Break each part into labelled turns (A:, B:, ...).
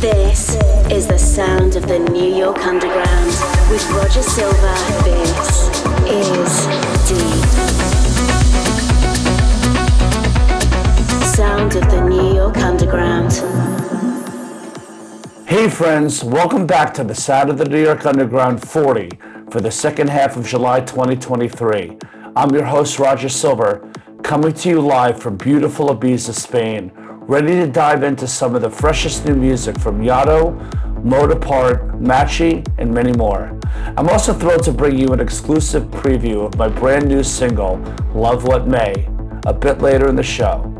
A: This is the sound of the New York Underground with Roger Silver. This is deep. Sound of the New York Underground.
B: Hey friends, welcome back to the Sound of the New York Underground 40 for the second half of July 2023. I'm your host Roger Silver, coming to you live from beautiful Ibiza, Spain, ready to dive into some of the freshest new music from Yotto, Modapart, Matchy, and many more. I'm also thrilled to bring you an exclusive preview of my brand new single, Love What May, a bit later in the show.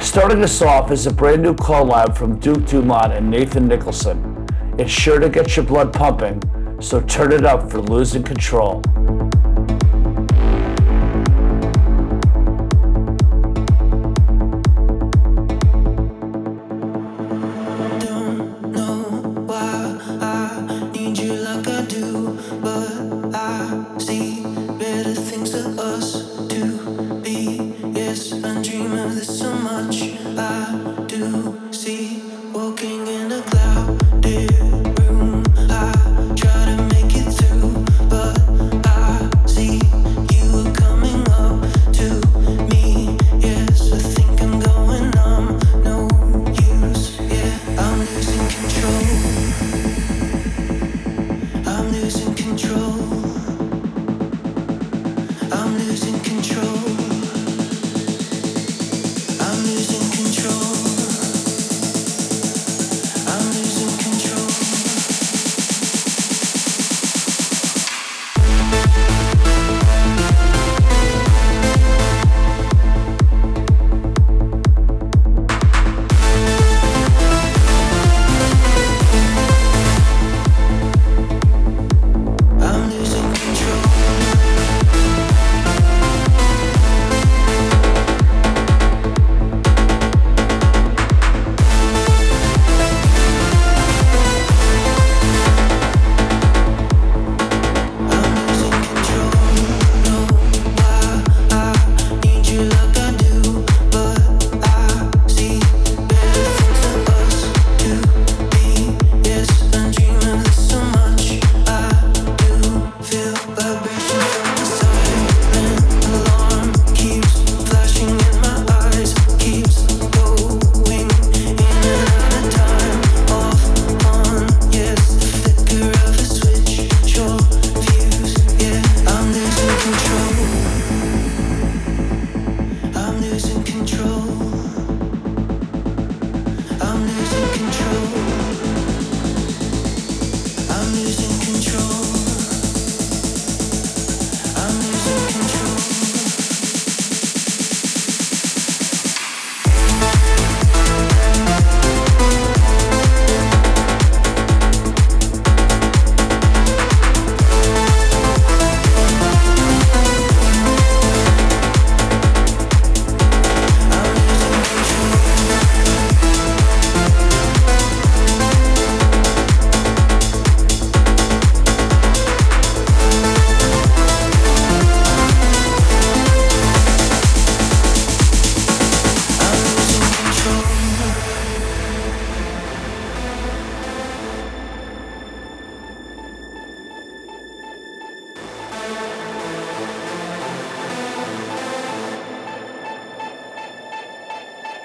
B: Starting us off is a brand new collab from Duke Dumont and Nathan Nicholson. It's sure to get your blood pumping, so turn it up for losing control.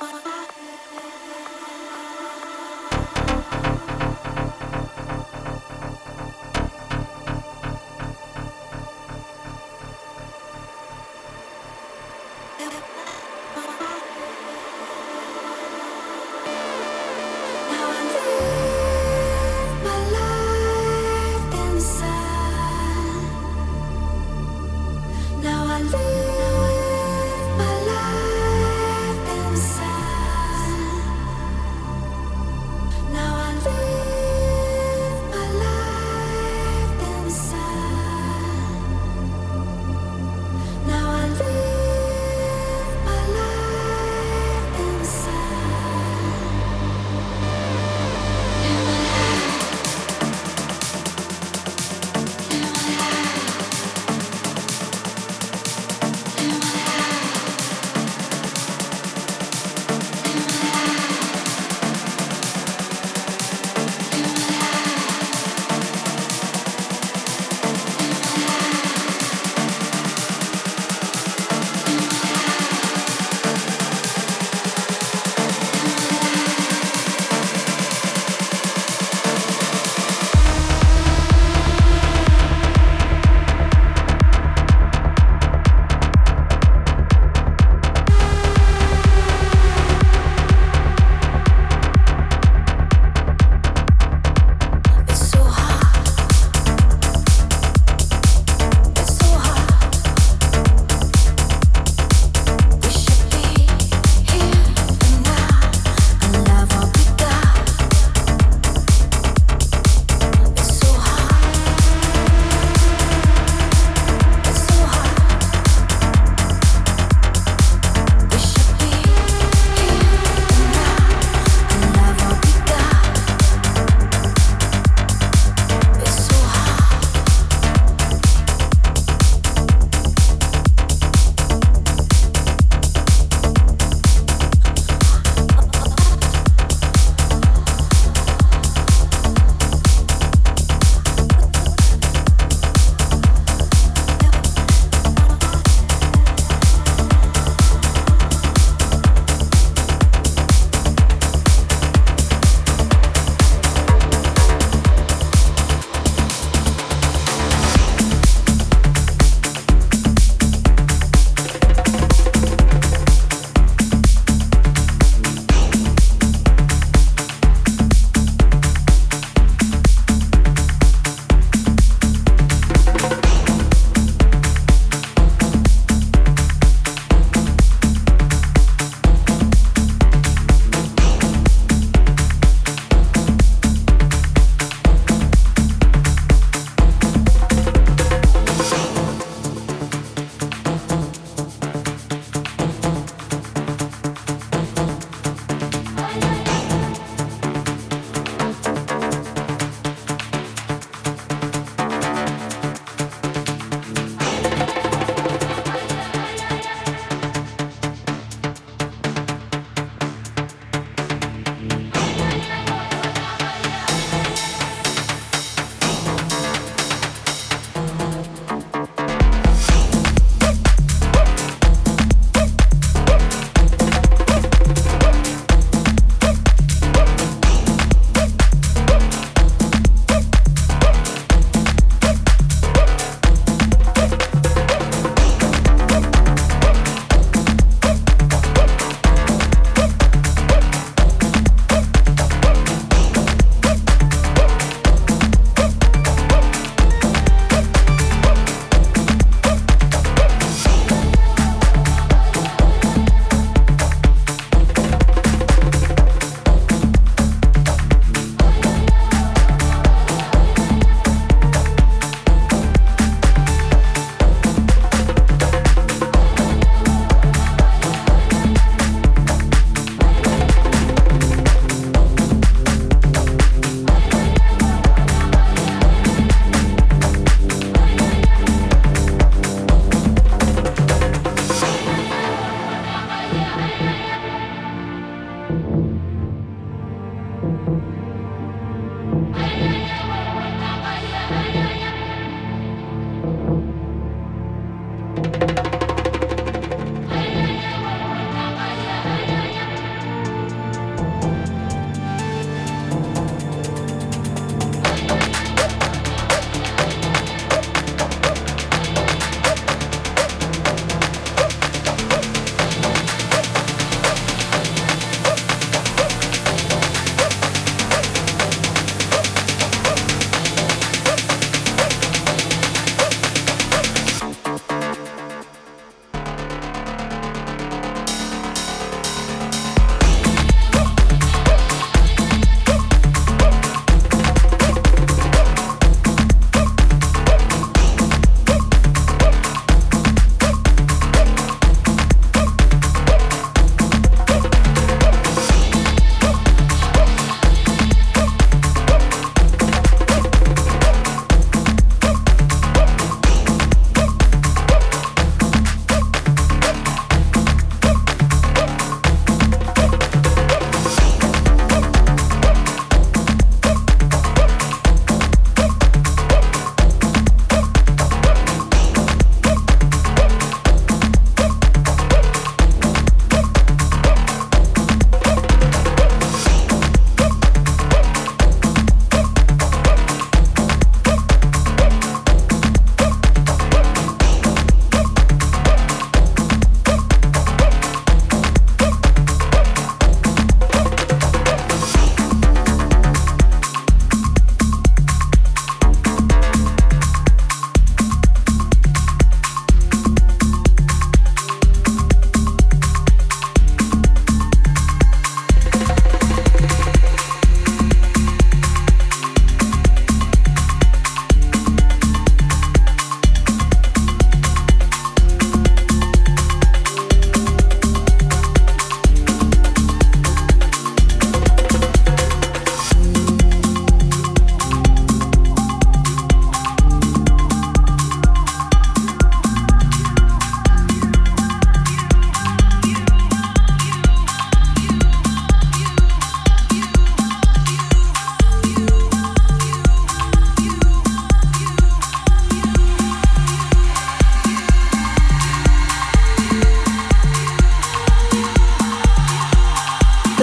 A: Bye.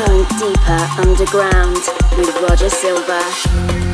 A: Going
C: deeper underground with Roger Silver.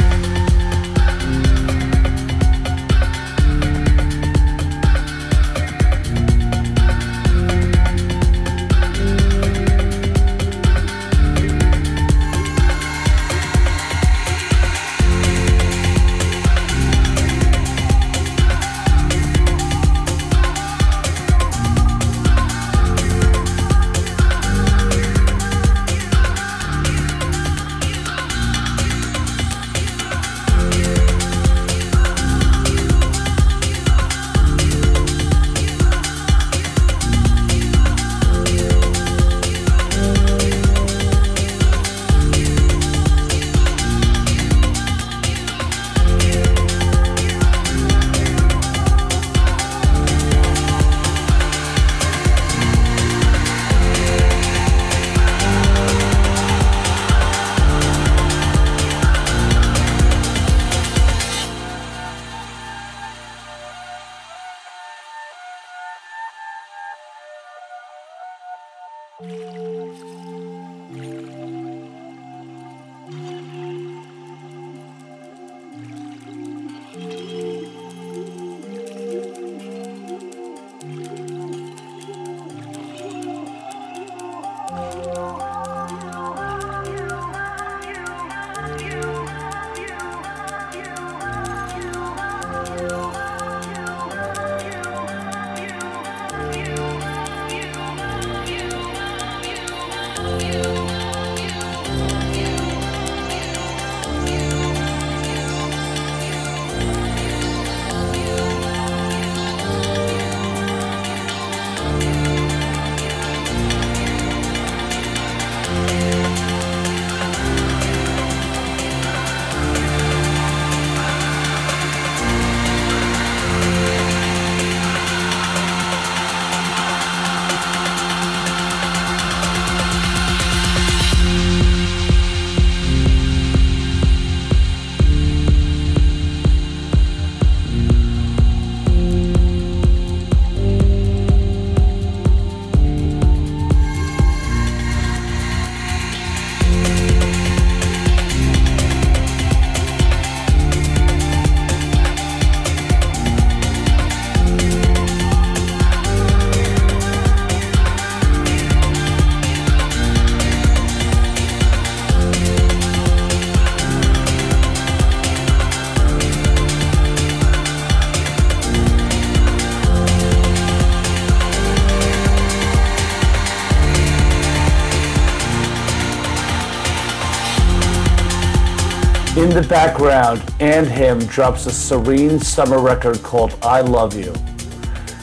D: The background, andhim drops a serene summer record called I Love You.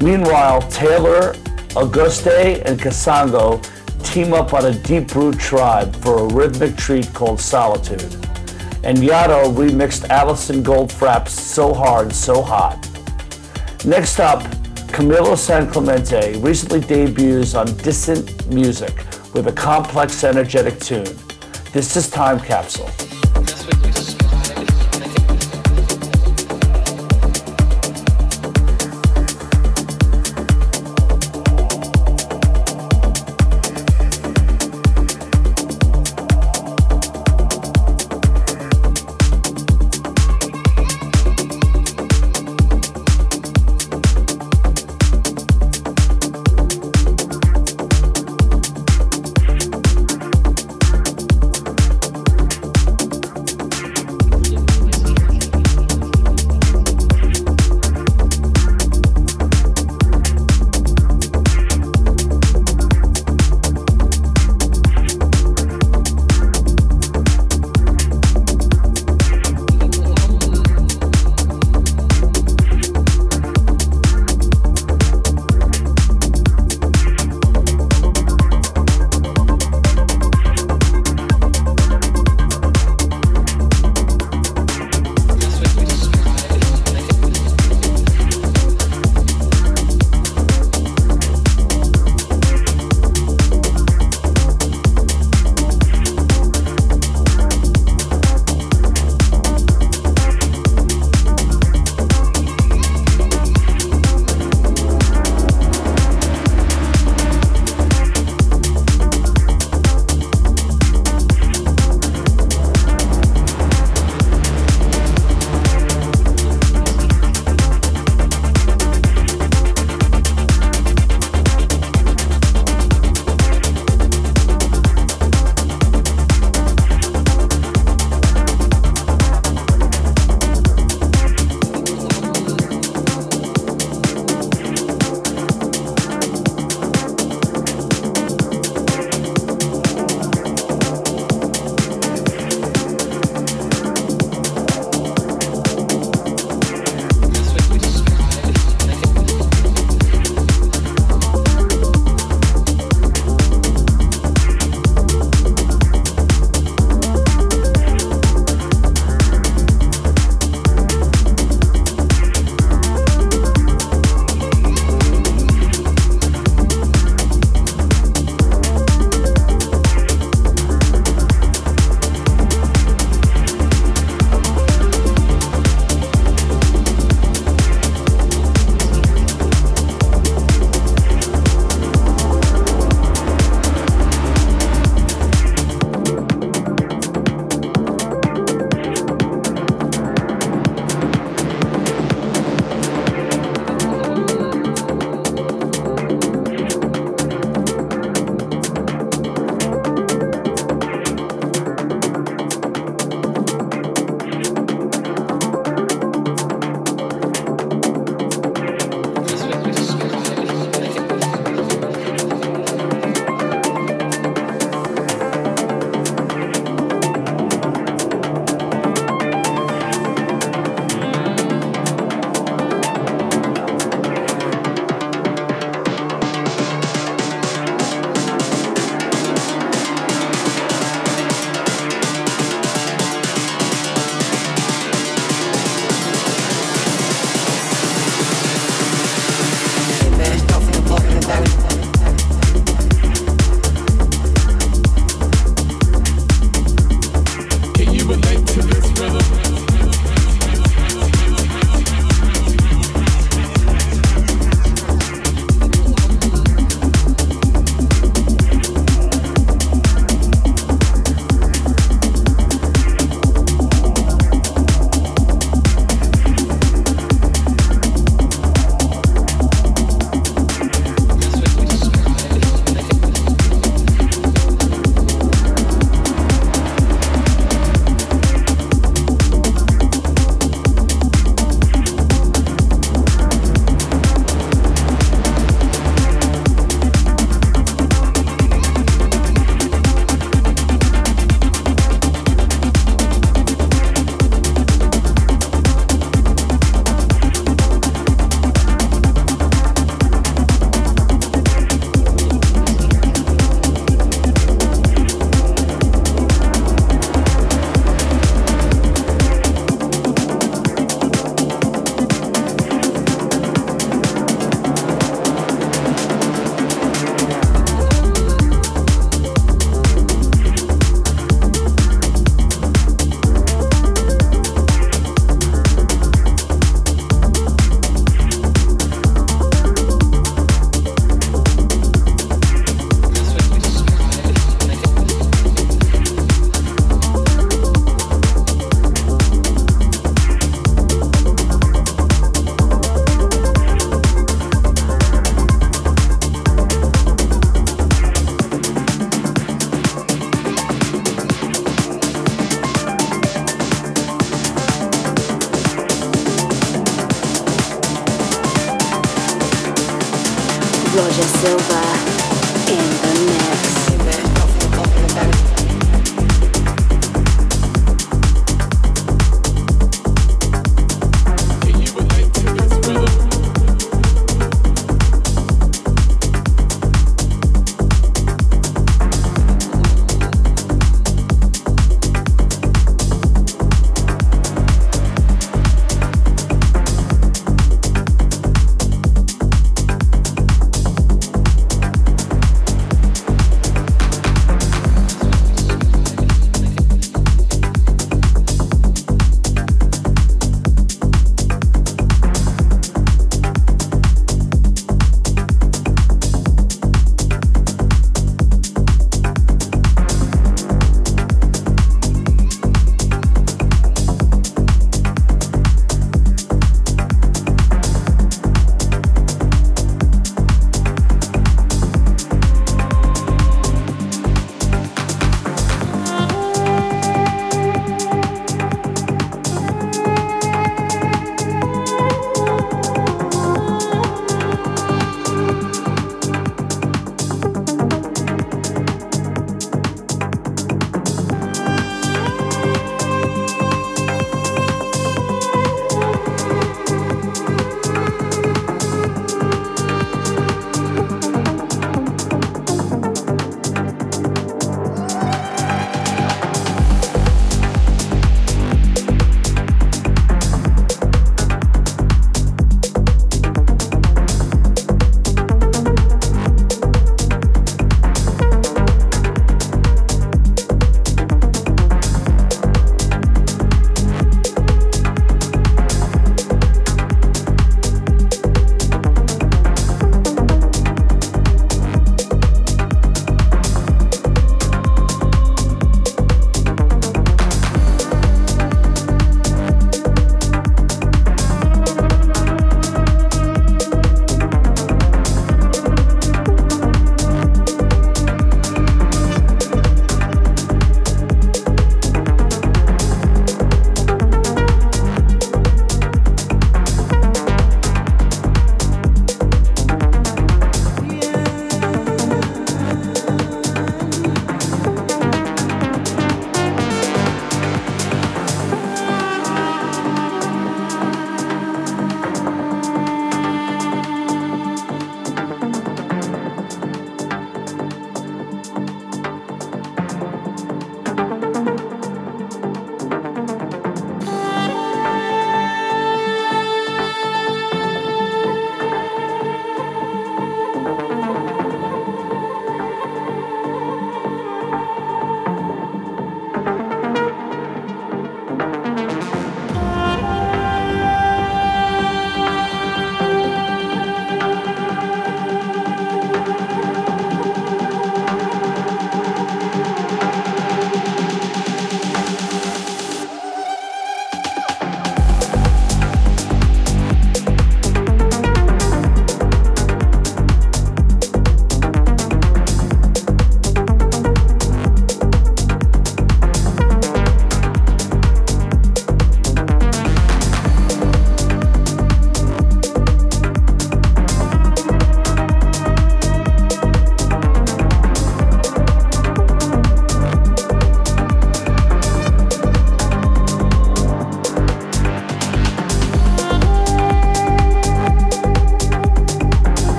D: Meanwhile, Tayllor, Auguste, and Kasango team up on a deep root tribe for a rhythmic treat called Solitude. And Yotto remixed Alison Goldfrapp's So Hard, So Hot. Next up, Kamilo Sanclemente recently debuts on Dissident Music with a complex, energetic tune. This is Time Capsule.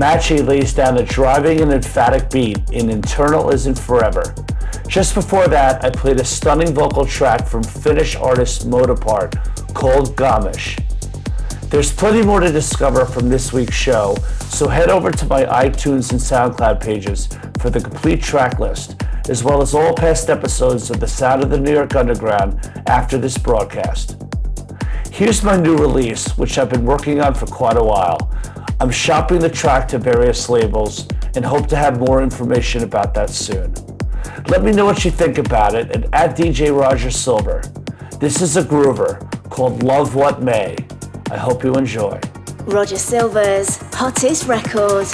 D: Matchy lays down a driving and emphatic beat in Eternal Isn't Forever. Just before that, I played a stunning vocal track from Finnish artist Mode Apart called Ghamish. There's plenty more to discover from this week's show, so head over to my iTunes and SoundCloud pages for the complete track list, as well as all past episodes of The Sound of the New York Underground after this broadcast. Here's my new release, which I've been working on for quite a while. I'm shopping the track to various labels and hope to have more information about that soon. Let me know what you think about it and at DJ Roger Silver. This is a groover called Love What May. I hope you enjoy.
C: Roger Silver's hottest record.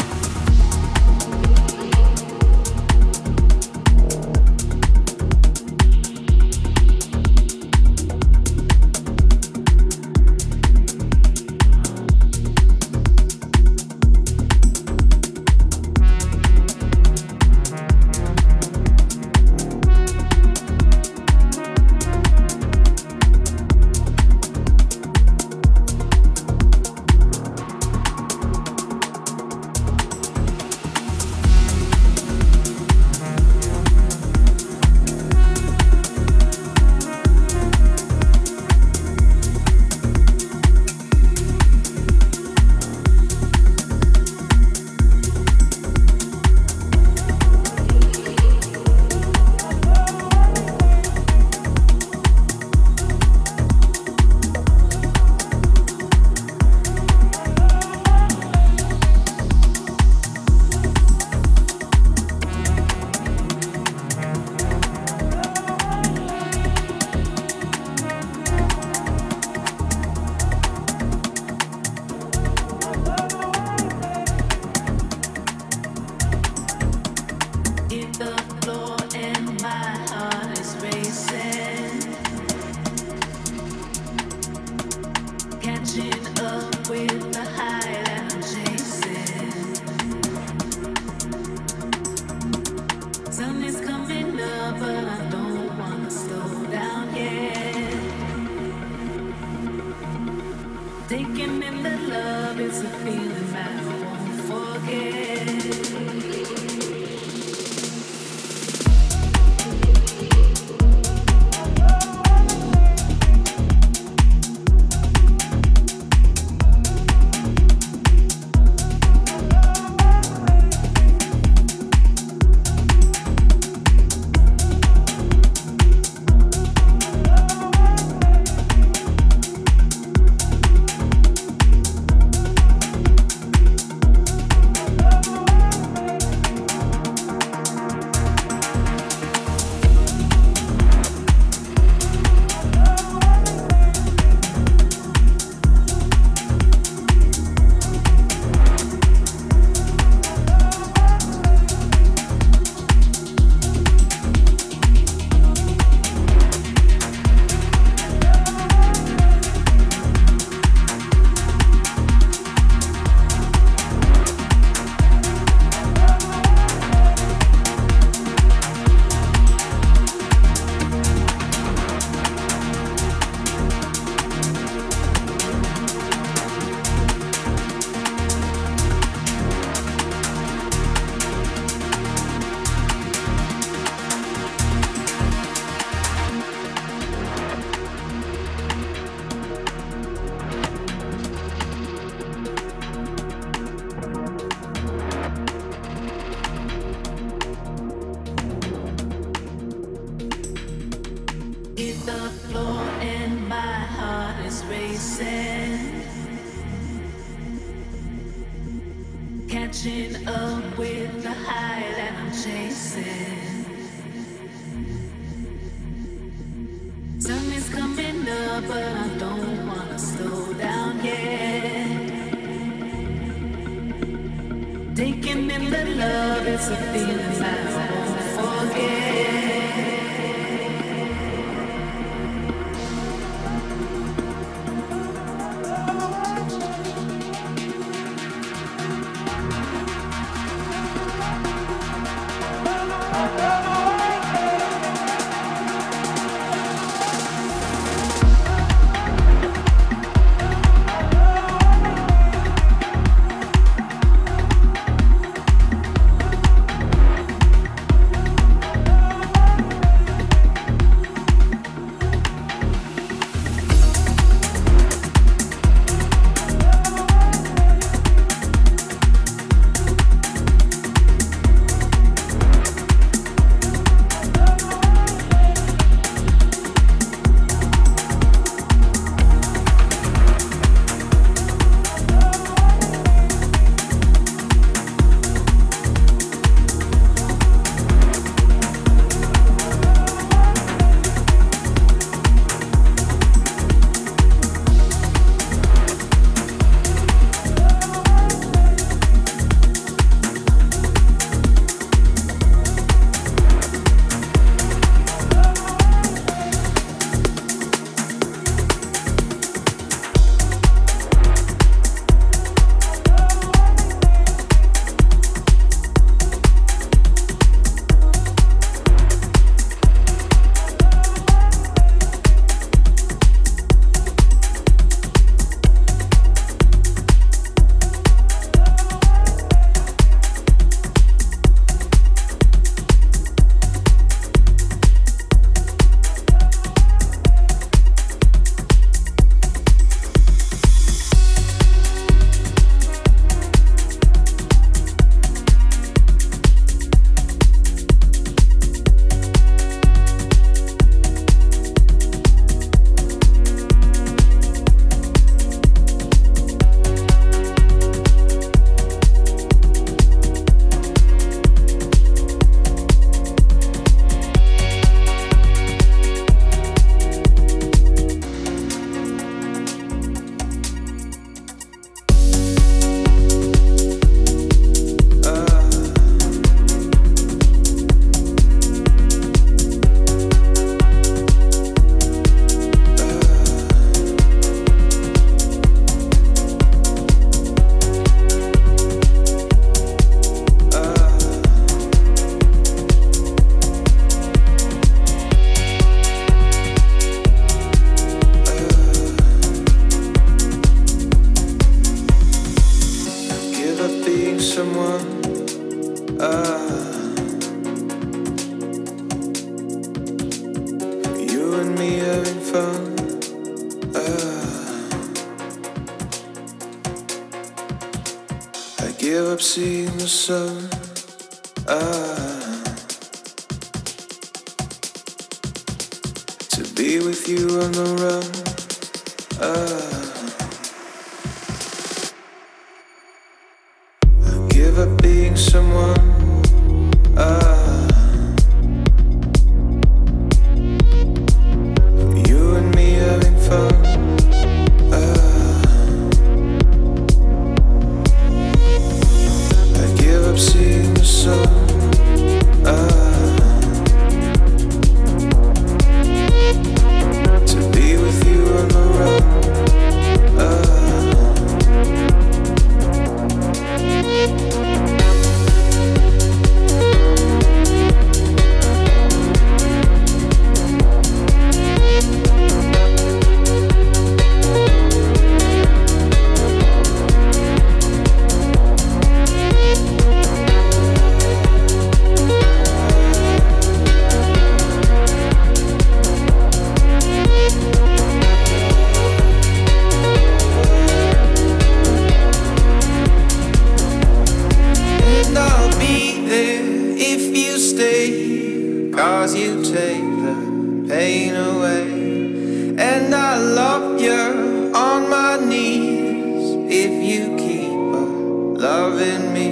E: loving me.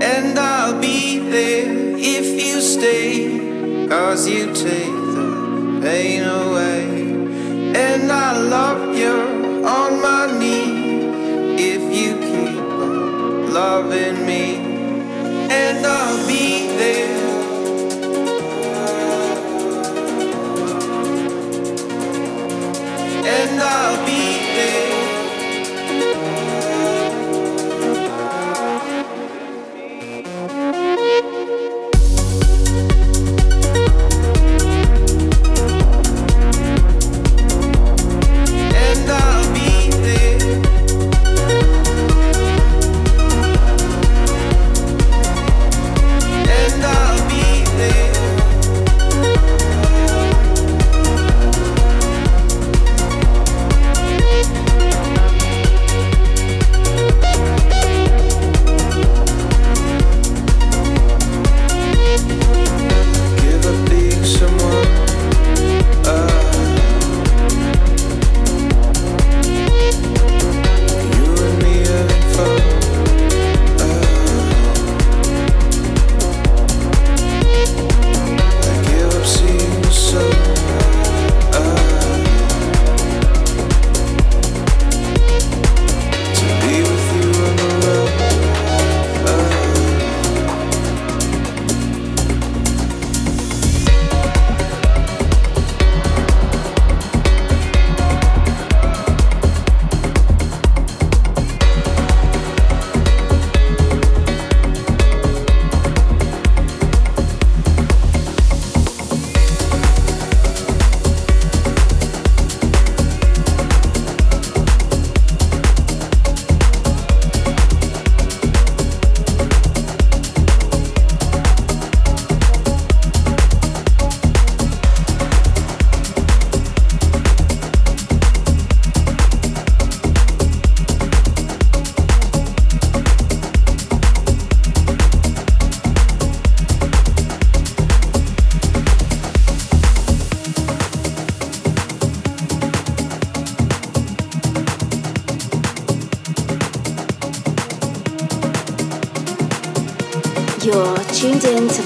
E: And I'll be there if you stay, cause you take the pain away. And I love you on my knee if you keep on loving me.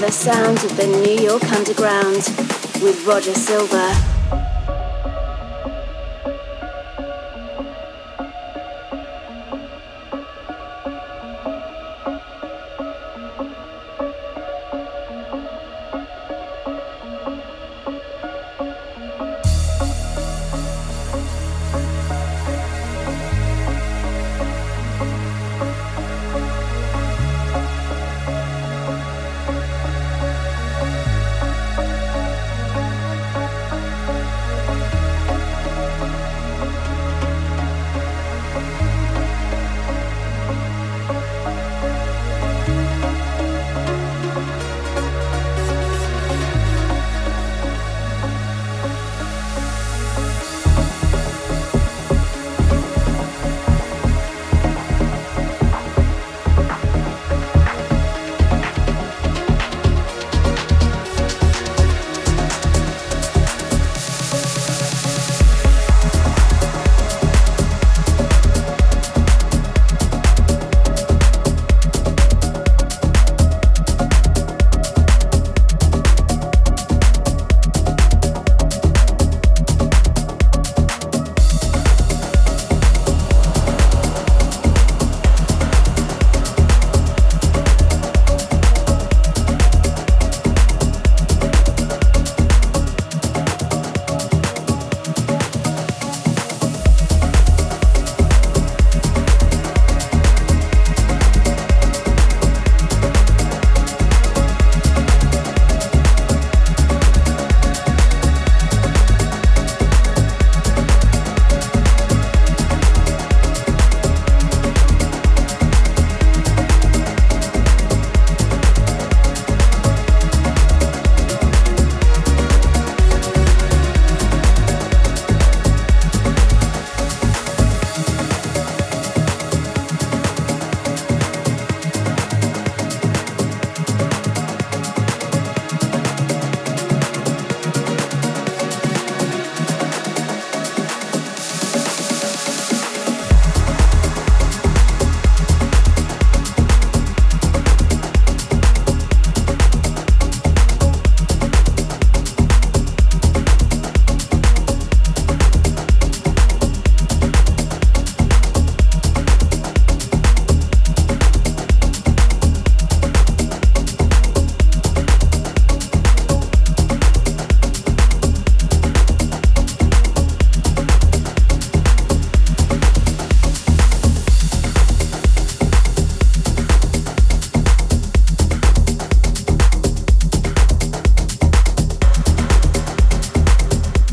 E: the
C: sound of the New York Underground with Roger Silver.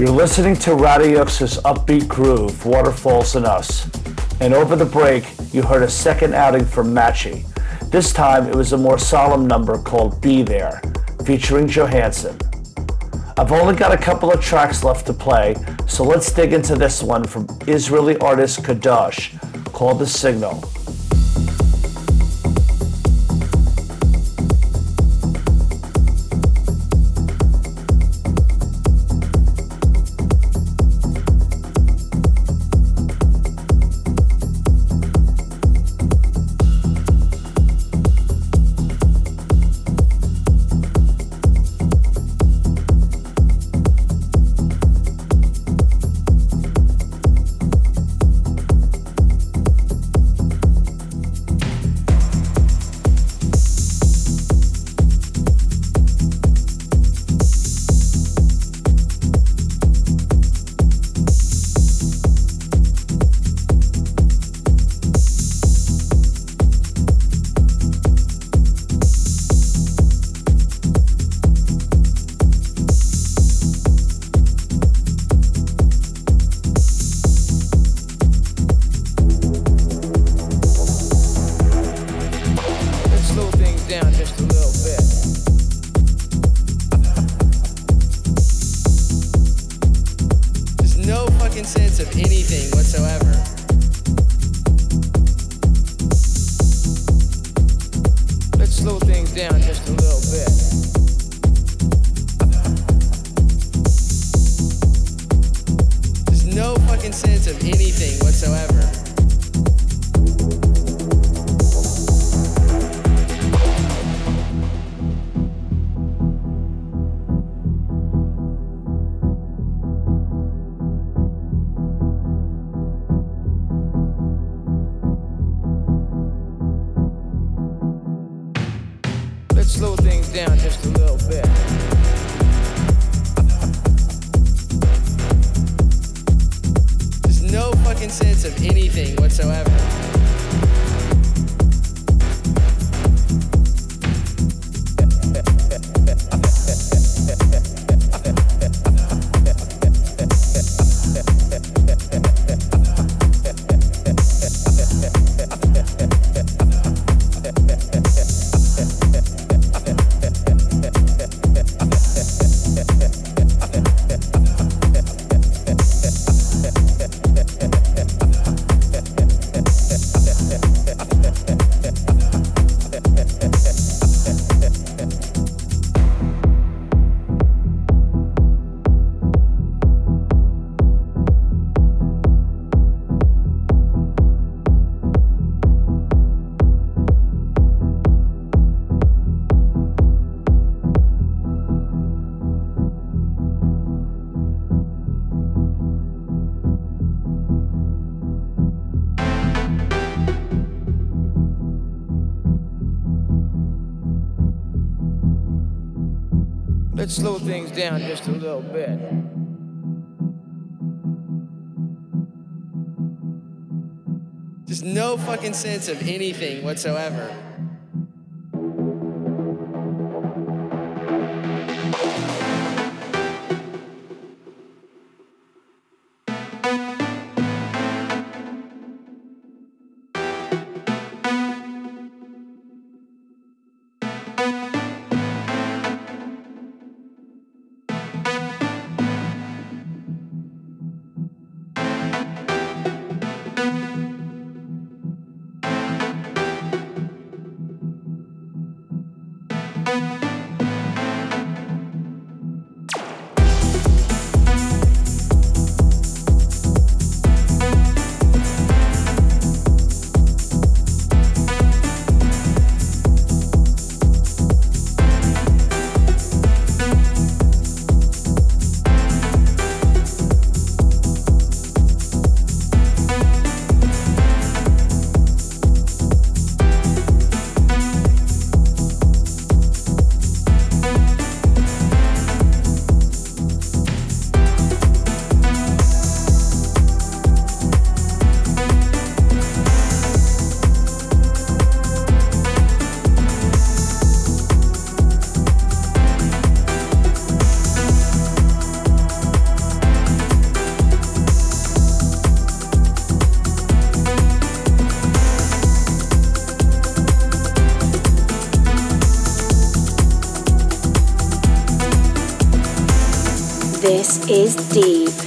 D: You're listening to Radieux's upbeat groove, Waterfalls and Us. And over the break, you heard a second outing from Matchy. This time, it was a more solemn number called Be There, featuring Johanson. I've only got a couple of tracks left to play, so let's dig into this one from Israeli artist Kadosh called The Signal.
F: Down just a little bit. Just no fucking sense of anything whatsoever.
A: Is Deep.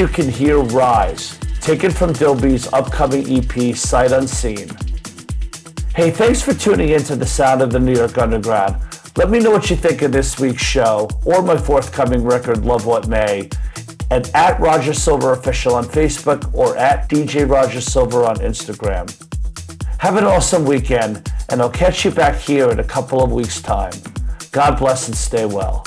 D: You can hear Rise, taken from Dilby's upcoming EP, Sight Unseen. Hey, thanks for tuning in to the sound of the New York Underground. Let me know what you think of this week's show or my forthcoming record, Love What May, and at Roger Silver Official on Facebook or at DJ Roger Silver on Instagram. Have an awesome weekend, and I'll catch you back here in a couple of weeks' time. God bless and stay well.